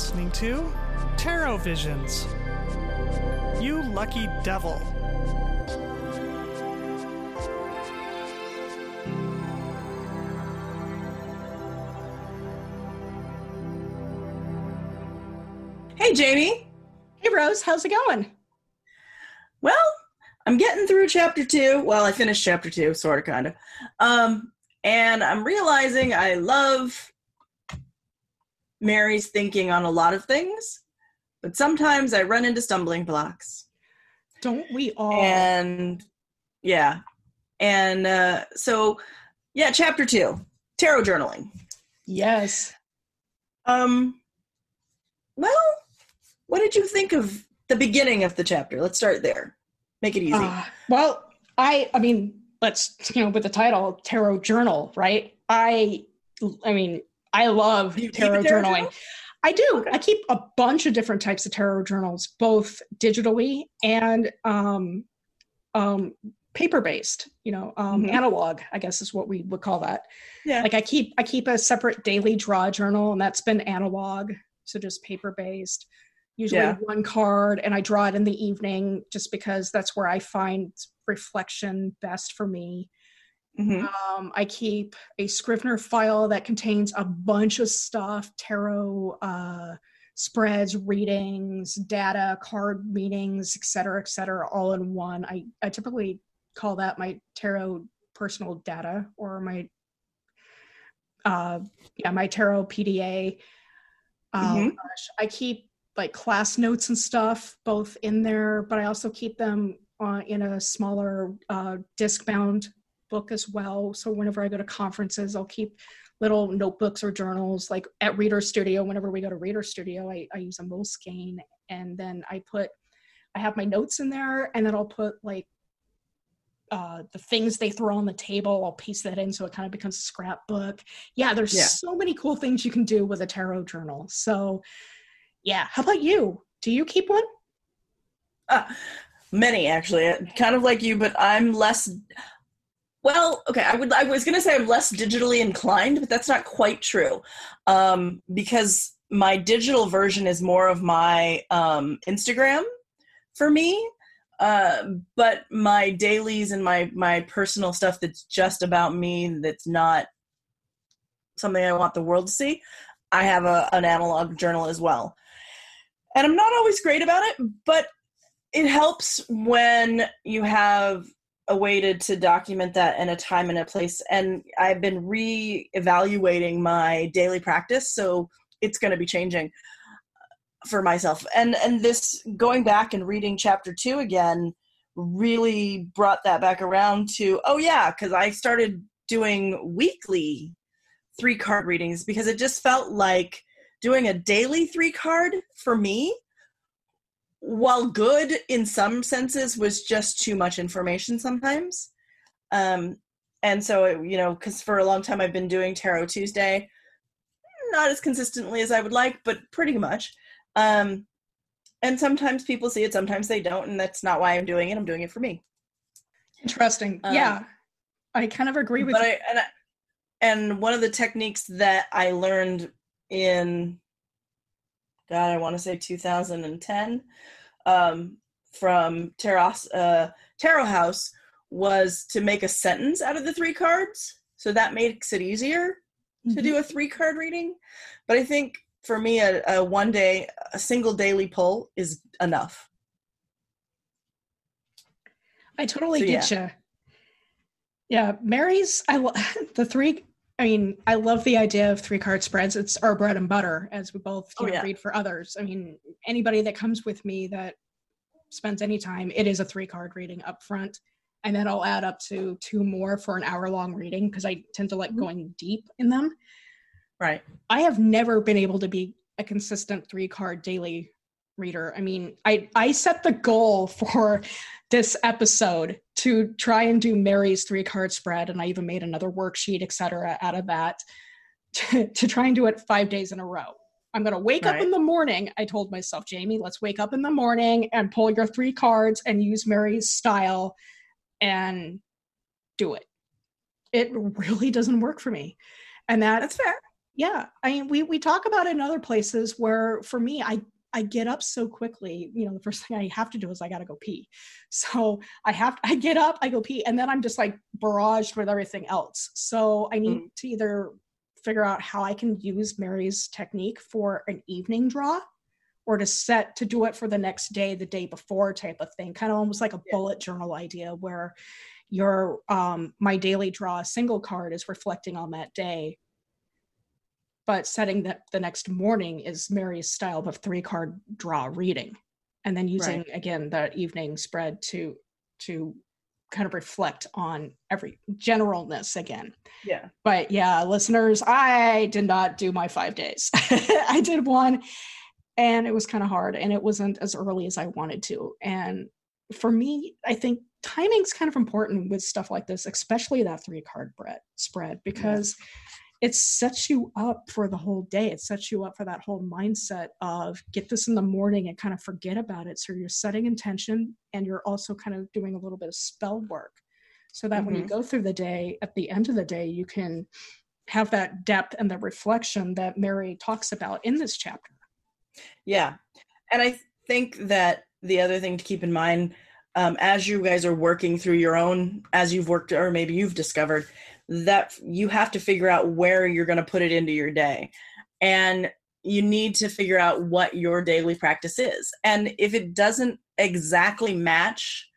listening to Tarot Visions. You lucky devil. Hey, Jamie. Hey, Rose. How's it going? Well, I'm getting through chapter two. Well, I finished chapter two, sort of, kind of. Um, and I'm realizing I love Mary's thinking on a lot of things, but sometimes I run into stumbling blocks. Don't we all? And yeah. And uh, so, yeah, chapter two tarot journaling. yes. Um, well, what did you think of the beginning of the chapter? Let's start there. Make it easy. Uh, well, I, I mean, let's you know, with the title Tarot Journal, right? I, I mean, I love you tarot tarot journaling. journal? I do. Okay. I keep a bunch of different types of tarot journals, both digitally and um, um, paper based. You know, um, Mhm. analog. I guess is what we would call that. Yeah. Like I keep I keep a separate daily draw journal, and that's been analog, so just paper based. Usually Yeah. one card, and I draw it in the evening, just because that's where I find reflection best for me. Mhm. Um, I keep a Scrivener file that contains a bunch of stuff tarot uh, spreads, readings, data, card meetings, et cetera, et cetera, all in one. I, I typically call that my tarot personal data or my uh, yeah, my tarot PDA. Oh Mhm. gosh, I keep like class notes and stuff both in there, but I also keep them uh, in a smaller uh, disc bound book as well. So whenever I go to conferences, I'll keep little notebooks or journals. Like at Reader Studio, whenever we go to Reader Studio, I, I use a Moleskine, and then I put I have my notes in there, and then I'll put like uh, the things they throw on the table. I'll piece that in so it kind of becomes a scrapbook. Yeah, there's Yeah. so many cool things you can do with a tarot journal. So, yeah, how about you? Do you keep one? Uh, many actually, kind of like you, but I'm less. Well, okay, I would. I was gonna say I'm less digitally inclined, but that's not quite true, um, because my digital version is more of my um, Instagram for me. Uh, but my dailies and my my personal stuff that's just about me, that's not something I want the world to see. I have a, an analog journal as well, and I'm not always great about it, but it helps when you have a way to, to document that in a time and a place. And i've been re-evaluating my daily practice so it's going to be changing uh, for myself. And and this going back and reading chapter two again really brought that back around to oh yeah because i started doing weekly three card readings because it just felt like doing a daily three card for me while good in some senses was just too much information sometimes um and so it, you know because for a long time i've been doing tarot tuesday not as consistently as i would like but pretty much um and sometimes people see it sometimes they don't and that's not why i'm doing it i'm doing it for me Interesting. Um, yeah, I kind of agree with but you. I and I, and one of the techniques that I learned in God, I want to say 2010 um, from Tarot uh, Tarot House was to make a sentence out of the three cards. So that makes it easier to Mhm. do a three card reading. But I think for me, a, a one day, a single daily pull is enough. I totally So, get you. Yeah, Mary's. I lo- the three. I mean, I love the idea of three card spreads. It's our bread and butter, as we both Oh, know, yeah. read for others. I mean, anybody that comes with me that spends any time, it is a three card reading up front, and then I'll add up to two more for an hour long reading because I tend to like Mhm. going deep in them. Right. I have never been able to be a consistent three card daily reader. I mean, I I set the goal for this episode to try and do Mary's three card spread, and I even made another worksheet, etc., out of that to, to try and do it five days in a row. I'm gonna wake up in the morning. I told myself, Jamie, let's wake up in the morning and pull your three cards and use Mary's style and do it. It really doesn't work for me. And that That's fair. Yeah, I mean, we we talk about it in other places where, for me, I I get up so quickly. You know, the first thing I have to do is I got to go pee. So I have I get up, I go pee, and then I'm just like barraged with everything else. So I need mm. to either figure out how I can use Mary's technique for an evening draw or to set to do it for the next day, the day before type of thing, kind of almost like a yeah. bullet journal idea where your um, my daily draw single card is reflecting on that day but setting that the next morning is mary's style of three card draw reading. And then using right. again that evening spread to to kind of reflect on every generalness again. Yeah. But yeah listeners i did not do my five days. I did one and it was kind of hard and it wasn't as early as i wanted to. And for me i think timing's kind of important with stuff like this, especially that three card spread, because it sets you up for the whole day. It sets you up for that whole mindset of get this in the morning and kind of forget about it. So you're setting intention and you're also kind of doing a little bit of spell work so that mm-hmm. when you mm-hmm. go through the day, at the end of the day, you can have that depth and the reflection that Mary talks about in this chapter. Yeah. And I think that the other thing to keep in mind um, as you guys are working through your own, as you've worked, or maybe you've discovered that you have to figure out where you're going to put it into your day. And you need to figure out what your daily practice is. And if it doesn't exactly match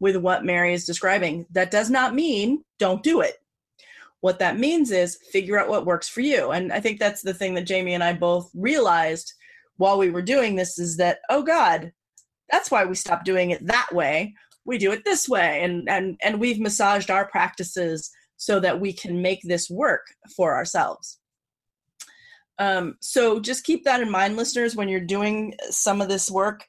with what Mary is describing, that does not mean don't do it. What that means is figure out what works for you. And I think that's the thing that Jamie and I both realized while we were doing this is that, oh God, that's why we stopped doing it that way we do it this way and and and we've massaged our practices so that we can make this work for ourselves um, so just keep that in mind listeners when you're doing some of this work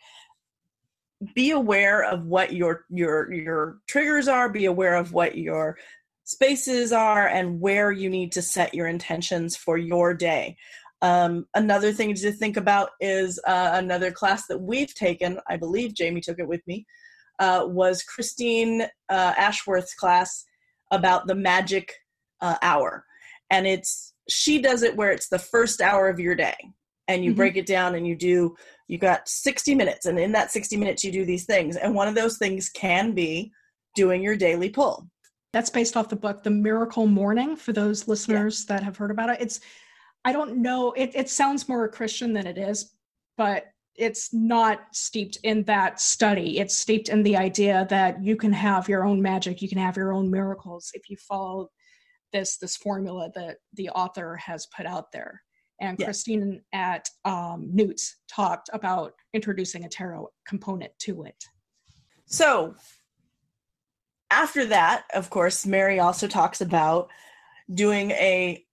be aware of what your your your triggers are be aware of what your spaces are and where you need to set your intentions for your day um, another thing to think about is uh, another class that we've taken. I believe Jamie took it with me. Uh, was Christine uh, Ashworth's class about the magic uh, hour, and it's she does it where it's the first hour of your day, and you mm-hmm. break it down and you do you got 60 minutes, and in that 60 minutes you do these things, and one of those things can be doing your daily pull. That's based off the book The Miracle Morning for those listeners yeah. that have heard about it. It's I don't know. It, it sounds more Christian than it is, but it's not steeped in that study. It's steeped in the idea that you can have your own magic, you can have your own miracles if you follow this this formula that the author has put out there. And yeah. Christine at um, Newt's talked about introducing a tarot component to it. So after that, of course, Mary also talks about doing a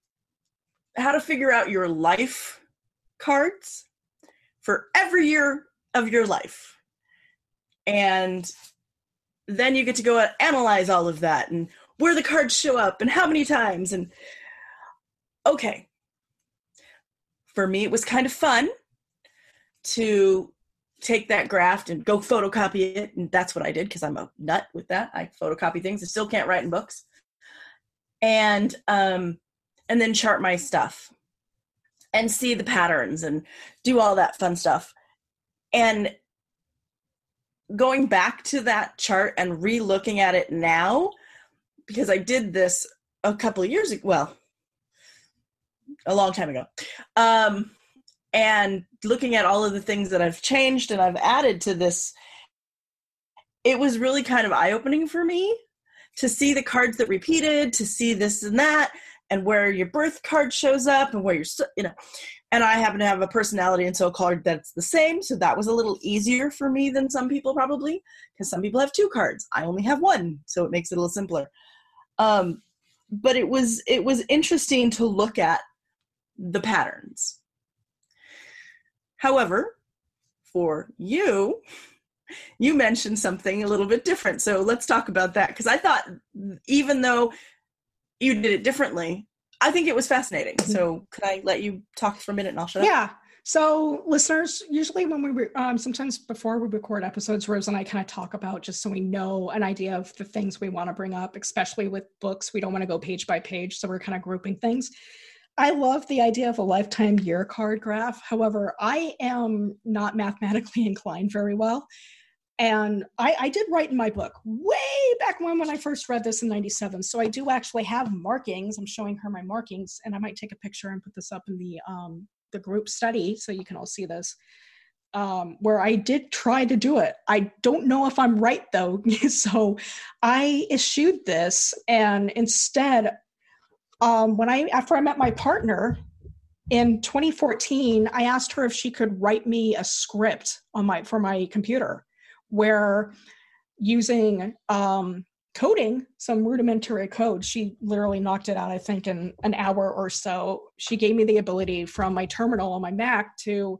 how to figure out your life cards for every year of your life. And then you get to go analyze all of that and where the cards show up and how many times. And okay, for me, it was kind of fun to take that graft and go photocopy it. And that's what I did because I'm a nut with that. I photocopy things. I still can't write in books. And um, and then chart my stuff and see the patterns and do all that fun stuff. And going back to that chart and re-looking at it now because I did this a couple years ago, well, a long time ago. Um, and looking at all of the things that I've changed and I've added to this, it was really kind of eye opening for me to see the cards that repeated, to see this and that, and where your birth card shows up and where you're you know and i happen to have a personality and soul card that's the same so that was a little easier for me than some people probably because some people have two cards. I only have one so it makes it a little simpler. Um, but it was it was interesting to look at the patterns. However for you you mentioned something a little bit different so let's talk about that because i thought even though you did it differently. I think it was fascinating. So, could I let you talk for a minute and I'll shut up? Yeah. So, listeners, usually when we, re- um, sometimes before we record episodes, Rose and I kind of talk about just so we know an idea of the things we want to bring up, especially with books. We don't want to go page by page. So, we're kind of grouping things. I love the idea of a lifetime year card graph. However, I am not mathematically inclined very well. And I, I did write in my book way back when when I first read this in 97. So I do actually have markings. I'm showing her my markings, and I might take a picture and put this up in the um, the group study so you can all see this. Um, where I did try to do it. I don't know if I'm right though. so I issued this, and instead um, when I after I met my partner in 2014, I asked her if she could write me a script on my for my computer, where using um, coding some rudimentary code she literally knocked it out i think in an hour or so she gave me the ability from my terminal on my mac to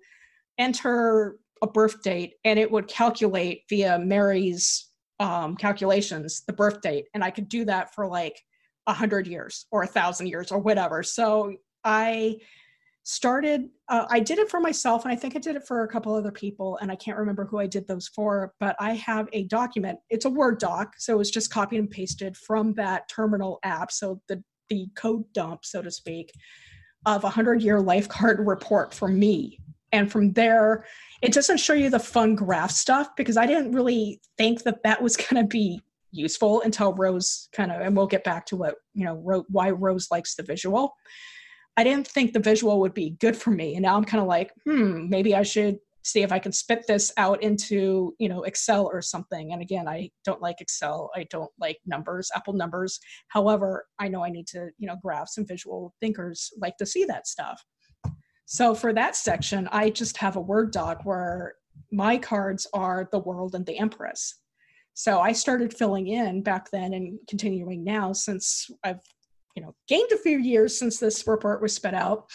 enter a birth date and it would calculate via mary's um, calculations the birth date and i could do that for like a hundred years or a thousand years or whatever. So I started uh, i did it for myself and i think i did it for a couple other people and i can't remember who i did those for but i have a document it's a word doc so it's just copied and pasted from that terminal app so the the code dump so to speak of a hundred year life card report for me and from there it doesn't show you the fun graph stuff because i didn't really think that that was going to be useful until Rose kind of, and we'll get back to what, you know, why Rose likes the visual. I didn't think the visual would be good for me. And now I'm kind of like, hmm, maybe I should see if I can spit this out into, you know, Excel or something. And again, I don't like Excel. I don't like numbers, Apple numbers. However, I know I need to, you know, graphs and visual thinkers like to see that stuff. So for that section, I just have a Word doc where my cards are the world and the Empress. So I started filling in back then and continuing now since I've, you know, gained a few years since this report was spit out,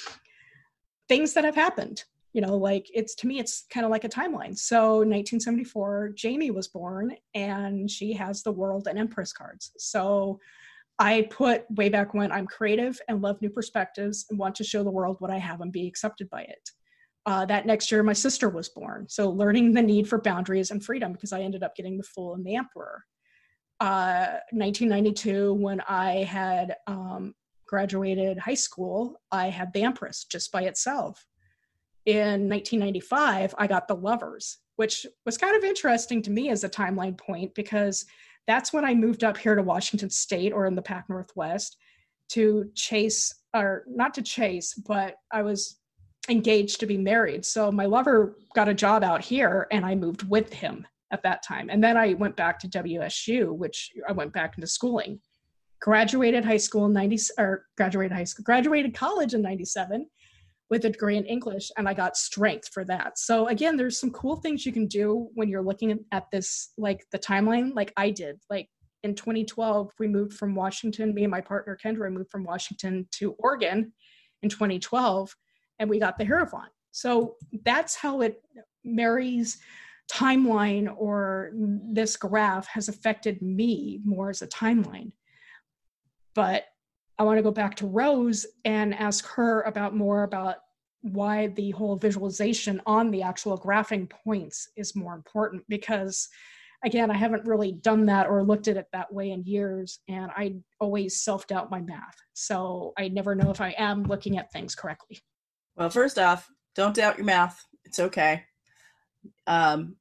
things that have happened. You know, like it's to me, it's kind of like a timeline. So 1974, Jamie was born and she has the world and Empress cards. So I put way back when I'm creative and love new perspectives and want to show the world what I have and be accepted by it uh, that next year my sister was born so learning the need for boundaries and freedom because i ended up getting the fool and the emperor uh, 1992 when i had um, graduated high school i had empress just by itself in 1995 i got the lovers which was kind of interesting to me as a timeline point because that's when i moved up here to washington state or in the pac northwest to chase or not to chase but i was engaged to be married. So my lover got a job out here and I moved with him at that time. And then I went back to WSU, which I went back into schooling. Graduated high school in 90 or graduated high school, graduated college in 97 with a degree in English and I got strength for that. So again, there's some cool things you can do when you're looking at this like the timeline like I did. Like in 2012 we moved from Washington, me and my partner Kendra moved from Washington to Oregon in 2012 and we got the Hierophant. So that's how it Mary's timeline or this graph has affected me more as a timeline. But I want to go back to Rose and ask her about more about why the whole visualization on the actual graphing points is more important because again i haven't really done that or looked at it that way in years and i always self-doubt my math so i never know if i am looking at things correctly well, first off, don't doubt your math. It's okay. Um,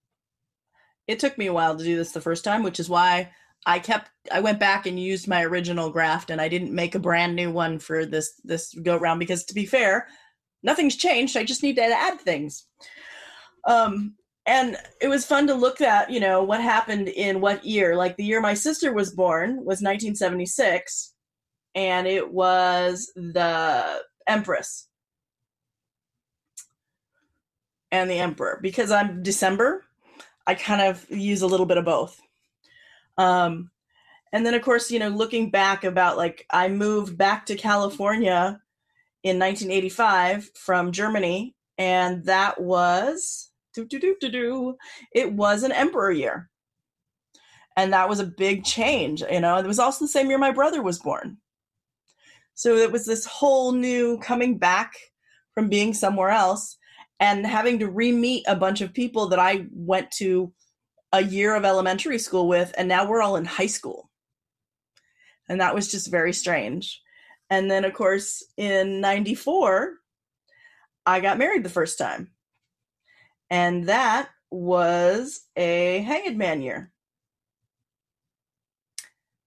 it took me a while to do this the first time, which is why I kept I went back and used my original graft and I didn't make a brand new one for this this go round because to be fair, nothing's changed. I just need to add things. Um and it was fun to look at, you know, what happened in what year. Like the year my sister was born was 1976 and it was the Empress and the emperor because i'm december i kind of use a little bit of both. Um and then of course you know looking back about like i moved back to california in 1985 from germany and that was it was an emperor year. And that was a big change you know it was also the same year my brother was born. So it was this whole new coming back from being somewhere else and having to re-meet a bunch of people that I went to a year of elementary school with and now we're all in high school. And that was just very strange. And then, of course, in 94, I got married the first time. And that was a Hanged Man year.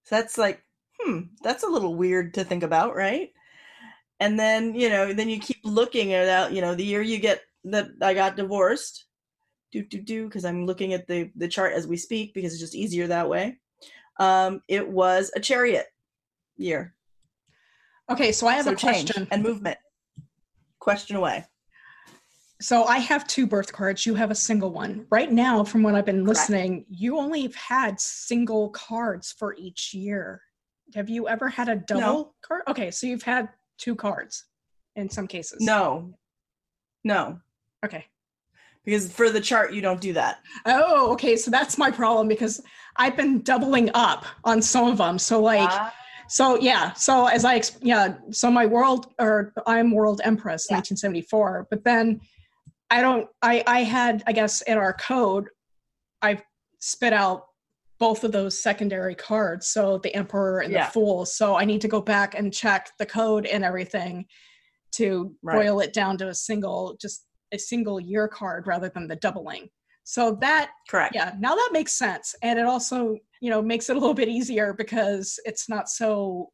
So that's like, hmm, that's a little weird to think about, right? And then, you know, then you keep looking at you know, the year you get that I got divorced, do do do, because I'm looking at the the chart as we speak because it's just easier that way. Um, it was a chariot year. Okay, so I have so a question. and movement. Question away. So I have two birth cards. You have a single one. Right now, from what I've been Correct. listening, you only have had single cards for each year. Have you ever had a double card? Okay, so you've had two cards in some cases. No, no, Okay. because for the chart you don't do that. Oh, okay. So that's my problem because I've been doubling up on some of them. So like, Ah, so yeah. So as I yeah. So my world or I'm world empress, Yeah. 1974. But then I don't. I I had I guess in our code, I've spit out both of those secondary cards. So the emperor and Yeah. the fool. So I need to go back and check the code and everything to Right. boil it down to a single just a single year card rather than the doubling. So that correct. yeah now that makes sense and it also you know makes it a little bit easier because it's not so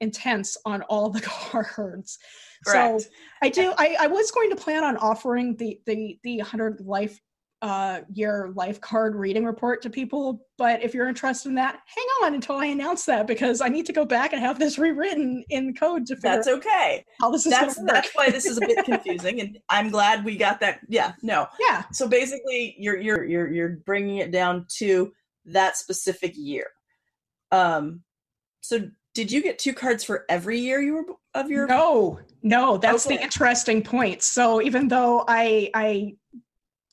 intense on all the cards Correct. so i do I, I was going to plan on offering the the the 100 life uh year life card reading report to people but if you're interested in that hang on until i announce that because i need to go back and have this rewritten in code to figure That's okay. how this is That's work that's why this is a bit confusing, and I'm glad we got that. Yeah, no. yeah So basically, you're you're you're you're bringing it down to that specific year. Um, so did you get two cards for every year you were of your? no no that's the interesting point so even though i i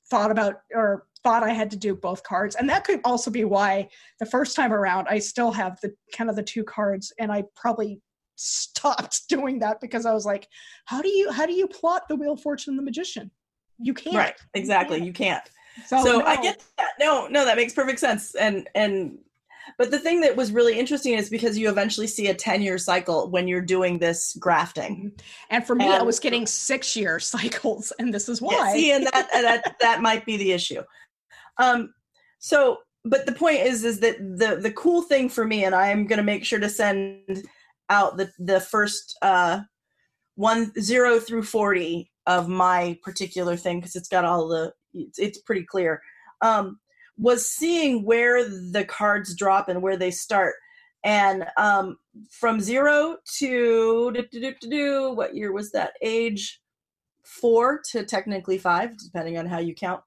thought about or thought i had to do both cards and that could also be why the first time around i still have the kind of the two cards and i probably stopped doing that because i was like how do you how do you plot the wheel of fortune and the magician you can't Right, exactly. Yeah. You can't. so, so I get that. No, no, that makes perfect sense. And and but the thing that was really interesting is because you eventually see a 10 year cycle when you're doing this grafting. and for me i was getting six year cycles and this is Yeah, why see, and that and that that might be the issue. Um, so, but the point is, is that the the cool thing for me, and I am going to make sure to send out the the first uh, one zero through forty of my particular thing because it's got all the it's, it's pretty clear. Um, was seeing where the cards drop and where they start. And um, from zero to do, do, do, do, what year was that? Age four to technically five, depending on how you count.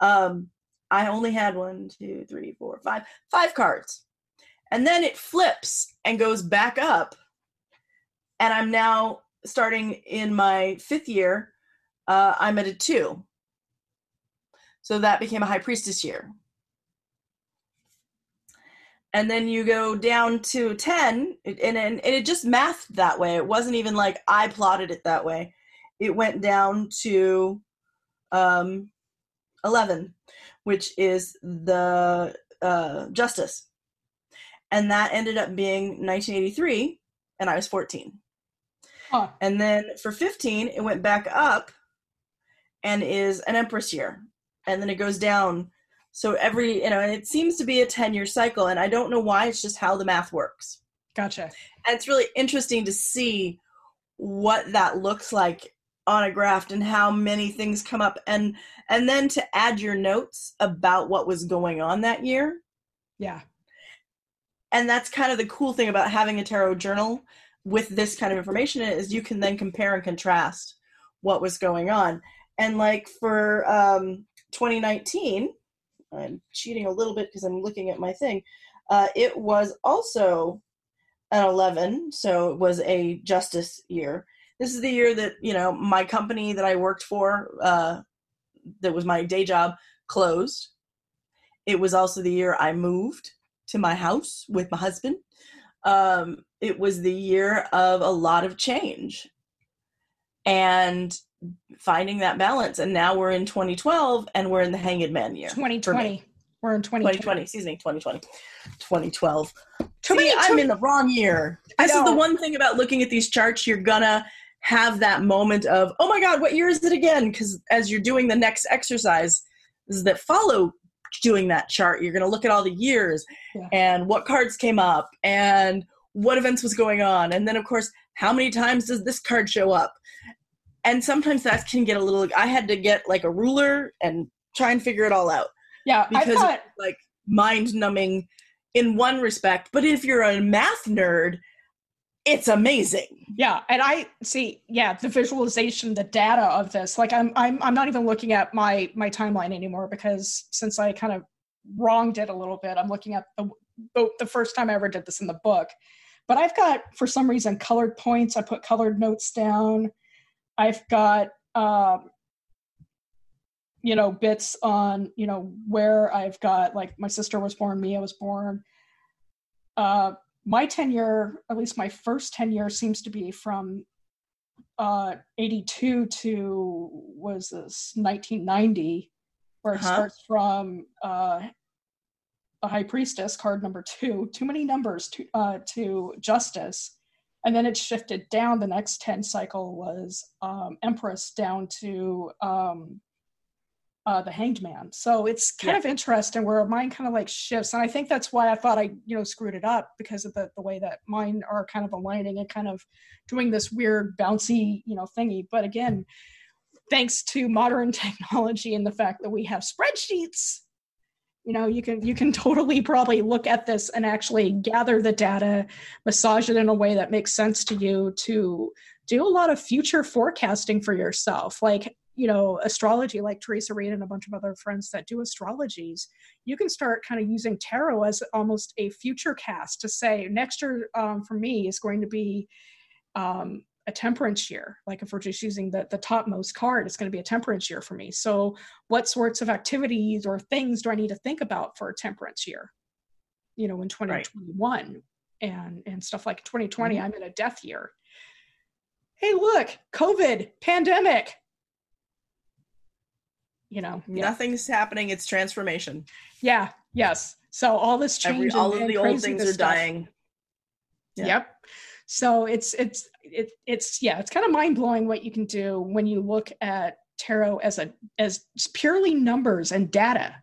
Um, I only had one, two, three, four, five, five cards. And then it flips and goes back up. And I'm now starting in my fifth year. Uh, I'm at a two. So that became a high priestess year. And then you go down to 10, and, and, and it just mathed that way. It wasn't even like I plotted it that way it went down to um, 11, which is the uh, justice. And that ended up being 1983, and I was 14. Huh. And then for 15, it went back up and is an empress year. And then it goes down. So every, you know, and it seems to be a 10 year cycle. And I don't know why, it's just how the math works. Gotcha. And it's really interesting to see what that looks like on a graph and how many things come up. And and then to add your notes about what was going on that year. Yeah. And that's kind of the cool thing about having a tarot journal with this kind of information in it is you can then compare and contrast what was going on. And like for um 2019 i'm cheating a little bit because i'm looking at my thing. Uh, it was also an 11 so it was a justice year. This is the year that you know my company that i worked for uh, that was my day job closed. It was also the year i moved to my house with my husband. Um, it was the year of a lot of change. And finding that balance and now we're in 2012 and we're in the hanged man year 2020 We're in 2020. 2020, excuse me, 2020. 2012. Too See, many- I'm in the wrong year. I This is the one thing about looking at these charts, you're gonna have that moment of, oh my god, what year is it again? Because as you're doing the next exercise that follow doing that chart, you're gonna look at all the years Yeah. and what cards came up and what events was going on, and then of course, how many times does this card show up? And sometimes that can get a little. I had to get like a ruler and try and figure it all out Yeah, because thought like mind numbing in one respect but if you're a math nerd it's amazing yeah, and I see yeah, the visualization, the data of this. Like I'm I'm I'm not even looking at my my timeline anymore because since I kind of wronged it a little bit, I'm looking at the the, the first time I ever did this in the book. But I've got for some reason colored points. I put colored notes down. I've got um you know bits on you know where I've got like my sister was born, Mia was born. Uh my tenure, at least my first tenure, seems to be from uh 82 to was this 1990 where it Uh-huh. starts from uh a high priestess card number two too many numbers to uh to justice and then it shifted down. The next 10 cycle was um empress down to um uh the hanged man. So it's kind Yeah. of interesting where mine kind of like shifts. And i think that's why i thought i you know screwed it up because of the, the way that mine are kind of aligning and kind of doing this weird bouncy you know thingy. But again thanks to modern technology and the fact that we have spreadsheets you know you can you can totally probably look at this and actually gather the data massage it in a way that makes sense to you to do a lot of future forecasting for yourself. Like you know astrology like Theresa Reed and a bunch of other friends that do astrologies you can start kind of using tarot as almost a future cast to say next year um, for me is going to be um, a temperance year. Like if we're just using the, the topmost card it's going to be a temperance year for me. So what sorts of activities or things do i need to think about for a temperance year? You know in 2021 and and stuff like 2020 mm-hmm. i'm in a death year. Hey look covid pandemic. You know yeah. Nothing's happening it's transformation. Yeah yes. So all this change Every, all of the old things are stuff. dying. Yeah. Yep. So it's it's it, it's yeah, it's kind of mind blowing what you can do when you look at tarot as a as purely numbers and data.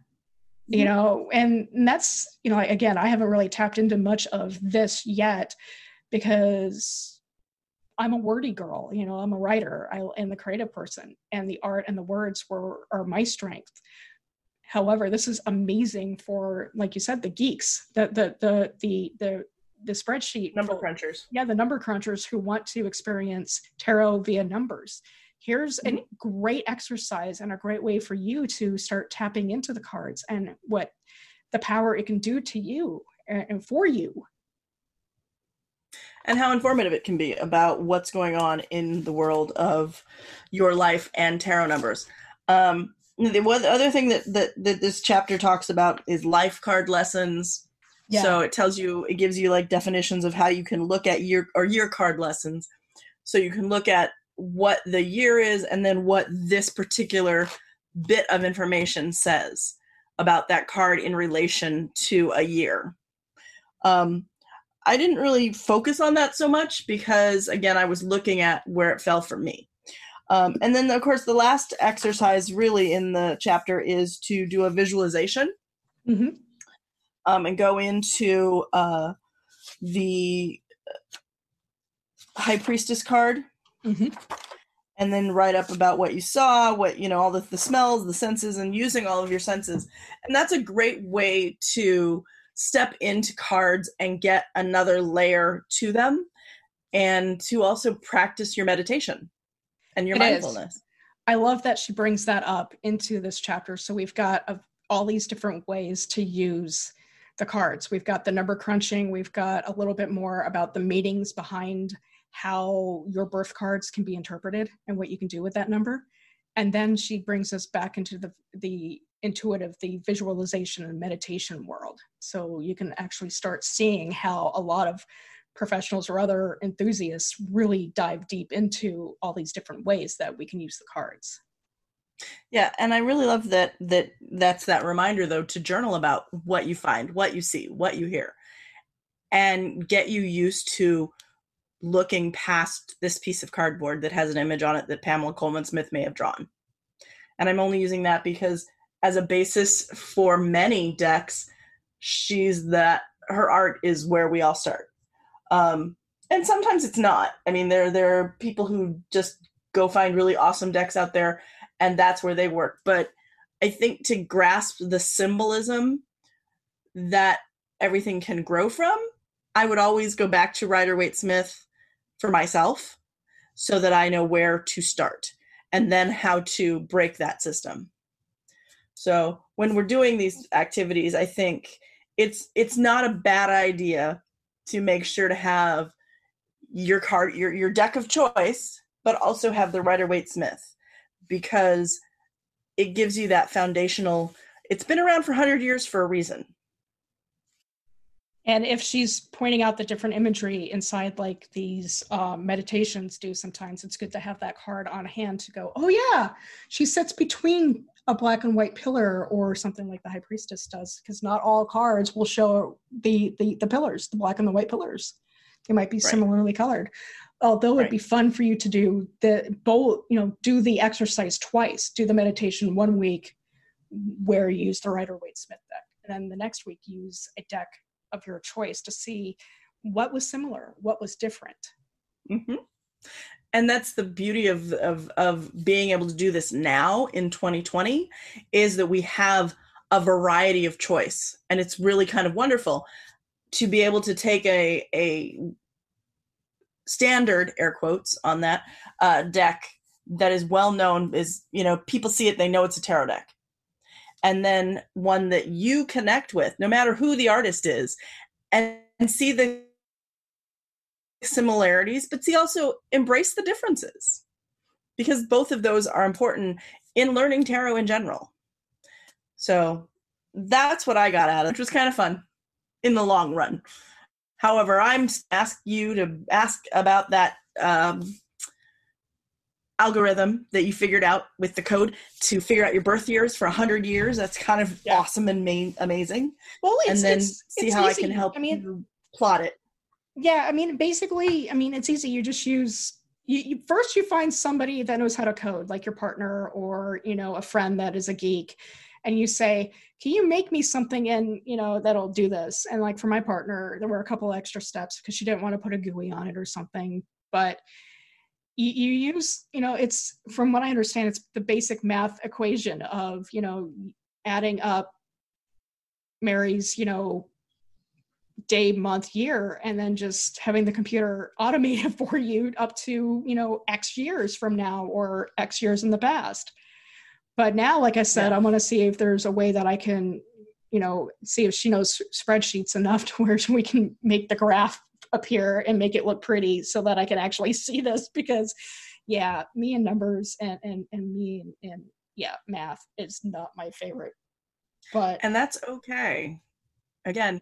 You know, and, and that's you know again, I haven't really tapped into much of this yet because I'm a wordy girl. You know, I'm a writer. I am the creative person, and the art and the words were are my strength. However, this is amazing for, like you said, the geeks, the the the the the the spreadsheet number full- crunchers yeah the number crunchers who want to experience tarot via numbers here's a Mm-hmm. great exercise and a great way for you to start tapping into the cards and what the power it can do to you and and for you and how informative it can be about what's going on in the world of your life and tarot numbers. Um, the one other thing that, that that this chapter talks about is life card lessons. Yeah. So it tells you, it gives you like definitions of how you can look at year or year card lessons. So you can look at what the year is and then what this particular bit of information says about that card in relation to a year. Um, I didn't really focus on that so much because, again, I was looking at where it fell for me. Um, and then, of course, the last exercise really in the chapter is to do a visualization Mhm. Um, and go into uh, the High Priestess card Mhm. and then write up about what you saw, what, you know, all the, the smells, the senses, and using all of your senses. And that's a great way to step into cards and get another layer to them and to also practice your meditation and your It is. mindfulness. I love that she brings that up into this chapter. So we've got uh, all these different ways to use the cards. We've got the number crunching. We've got a little bit more about the meanings behind how your birth cards can be interpreted and what you can do with that number. And then she brings us back into the the intuitive, the visualization and meditation world. So you can actually start seeing how a lot of professionals or other enthusiasts really dive deep into all these different ways that we can use the cards. Yeah, and I really love that that that's that reminder though to journal about what you find, what you see, what you hear. And get you used to looking past this piece of cardboard that has an image on it that Pamela Colman Smith may have drawn. And I'm only using that because as a basis for many decks, she's that her art is where we all start. Um, and sometimes it's not. I mean, there there are people who just go find really awesome decks out there, and that's where they work. But I think to grasp the symbolism that everything can grow from, I would always go back to Rider Waite Smith for myself so that I know where to start and then how to break that system. So when we're doing these activities, I think it's it's not a bad idea to make sure to have your card your your deck of choice, but also have the Rider Waite Smith because it gives you that foundational it's been around for 100 years for a reason. And if she's pointing out the different imagery inside like these uh, meditations do sometimes it's good to have that card on hand to go oh yeah she sits between a black and white pillar or something like the high priestess does because not all cards will show the, the the pillars the black and the white pillars. They might be right. similarly colored although it'd be fun for you to do the both you know do the exercise twice do the meditation one week where you use the rider waite smith deck and then the next week use a deck of your choice to see what was similar, what was different. Mm-hmm. And that's the beauty of, of of being able to do this now in 2020 is that we have a variety of choice, and it's really kind of wonderful to be able to take a a standard air quotes on that uh, deck that is well known is you know people see it they know it's a tarot deck and then one that you connect with, no matter who the artist is, and, and see the similarities, but see also embrace the differences because both of those are important in learning tarot in general. So that's what I got out of it, which was kind of fun in the long run. However, I'm ask you to ask about that um, algorithm that you figured out with the code to figure out your birth years for 100 years. That's kind of yeah. awesome and ma- amazing. Well and then it's, see it's how easy. i can help I mean, you plot it. Yeah i mean basically i mean it's easy. You just use you, you, first you find somebody that knows how to code like your partner or you know a friend that is a geek and you say can you make me something in you know that'll do this? And like for my partner there were a couple extra steps because she didn't want to put a GUI on it or something but you, use you know it's from what i understand it's the basic math equation of you know adding up mary's you know day month year and then just having the computer automate it for you up to you know x years from now or x years in the past but now like i said yeah. i want to see if there's a way that i can you know see if she knows spreadsheets enough to where we can make the graph appear and make it look pretty so that I can actually see this because yeah, me and numbers and and, and me and, and yeah, math is not my favorite. But and that's okay. Again,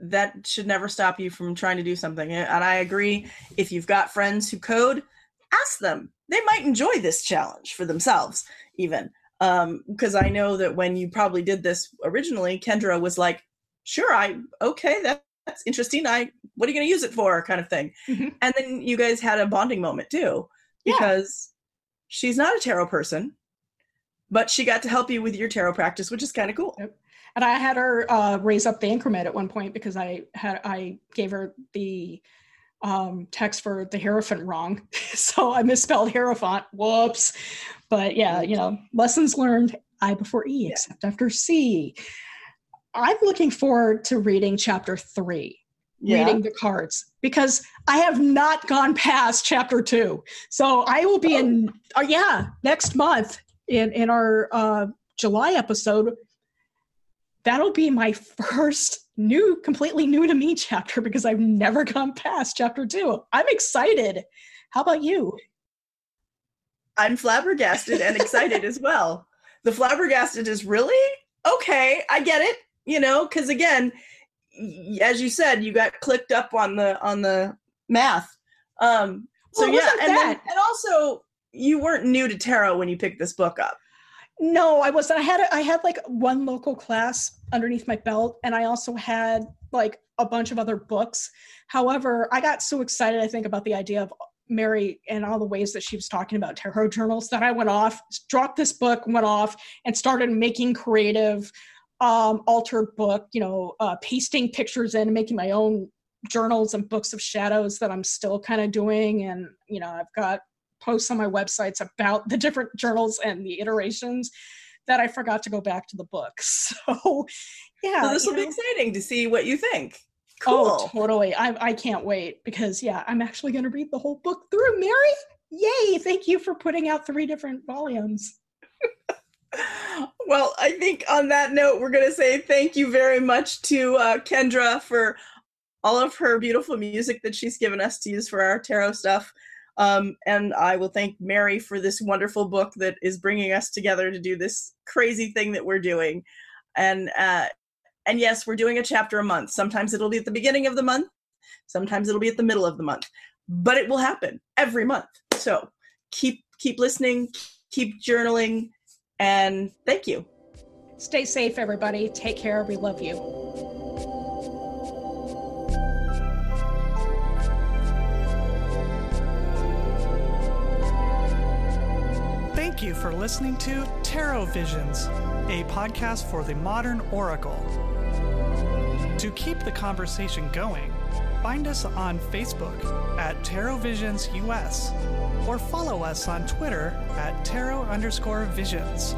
that should never stop you from trying to do something. And I agree if you've got friends who code, ask them. They might enjoy this challenge for themselves even. Um because I know that when you probably did this originally, Kendra was like, "Sure, I okay, that that's interesting. I what are you going to use it for? Kind of thing. Mm-hmm. And then you guys had a bonding moment too, because yeah. she's not a tarot person, but she got to help you with your tarot practice, which is kind of cool. Yep. And I had her uh, raise up the increment at one point because I had I gave her the um, text for the Hierophant wrong, so I misspelled Hierophant. Whoops! But yeah, you know, lessons learned. I before E, yeah. except after C. I'm looking forward to reading chapter three, yeah. reading the cards, because I have not gone past chapter two. So I will be oh. in, uh, yeah, next month in, in our uh, July episode. That'll be my first new, completely new to me chapter because I've never gone past chapter two. I'm excited. How about you? I'm flabbergasted and excited as well. The flabbergasted is really okay. I get it you know because again as you said you got clicked up on the on the math um so yeah and then, and also you weren't new to tarot when you picked this book up. No, I wasn't. I had a, I had like one local class underneath my belt, and I also had like a bunch of other books. However, I got so excited, I think, about the idea of Mary and all the ways that she was talking about tarot journals that I went off, dropped this book, went off, and started making creative, um, altered book. You know, uh, pasting pictures in, making my own journals and books of shadows that I'm still kind of doing. And you know, I've got posts on my websites about the different journals and the iterations that I forgot to go back to the book. So, yeah, so this will you be exciting to see what you think. Cool. Oh, totally. I, I can't wait because, yeah, I'm actually going to read the whole book through. Mary, yay. Thank you for putting out three different volumes. well, I think on that note, we're going to say thank you very much to uh, Kendra for all of her beautiful music that she's given us to use for our tarot stuff. Um, and I will thank Mary for this wonderful book that is bringing us together to do this crazy thing that we're doing. And uh, and yes, we're doing a chapter a month. Sometimes it'll be at the beginning of the month, sometimes it'll be at the middle of the month, but it will happen every month. So keep keep listening, keep journaling, and thank you. Stay safe, everybody. Take care. We love you. Thank you for listening to Tarot Visions, a podcast for the modern oracle. To keep the conversation going, find us on Facebook at Tarot Visions US or follow us on Twitter at Tarot underscore Visions.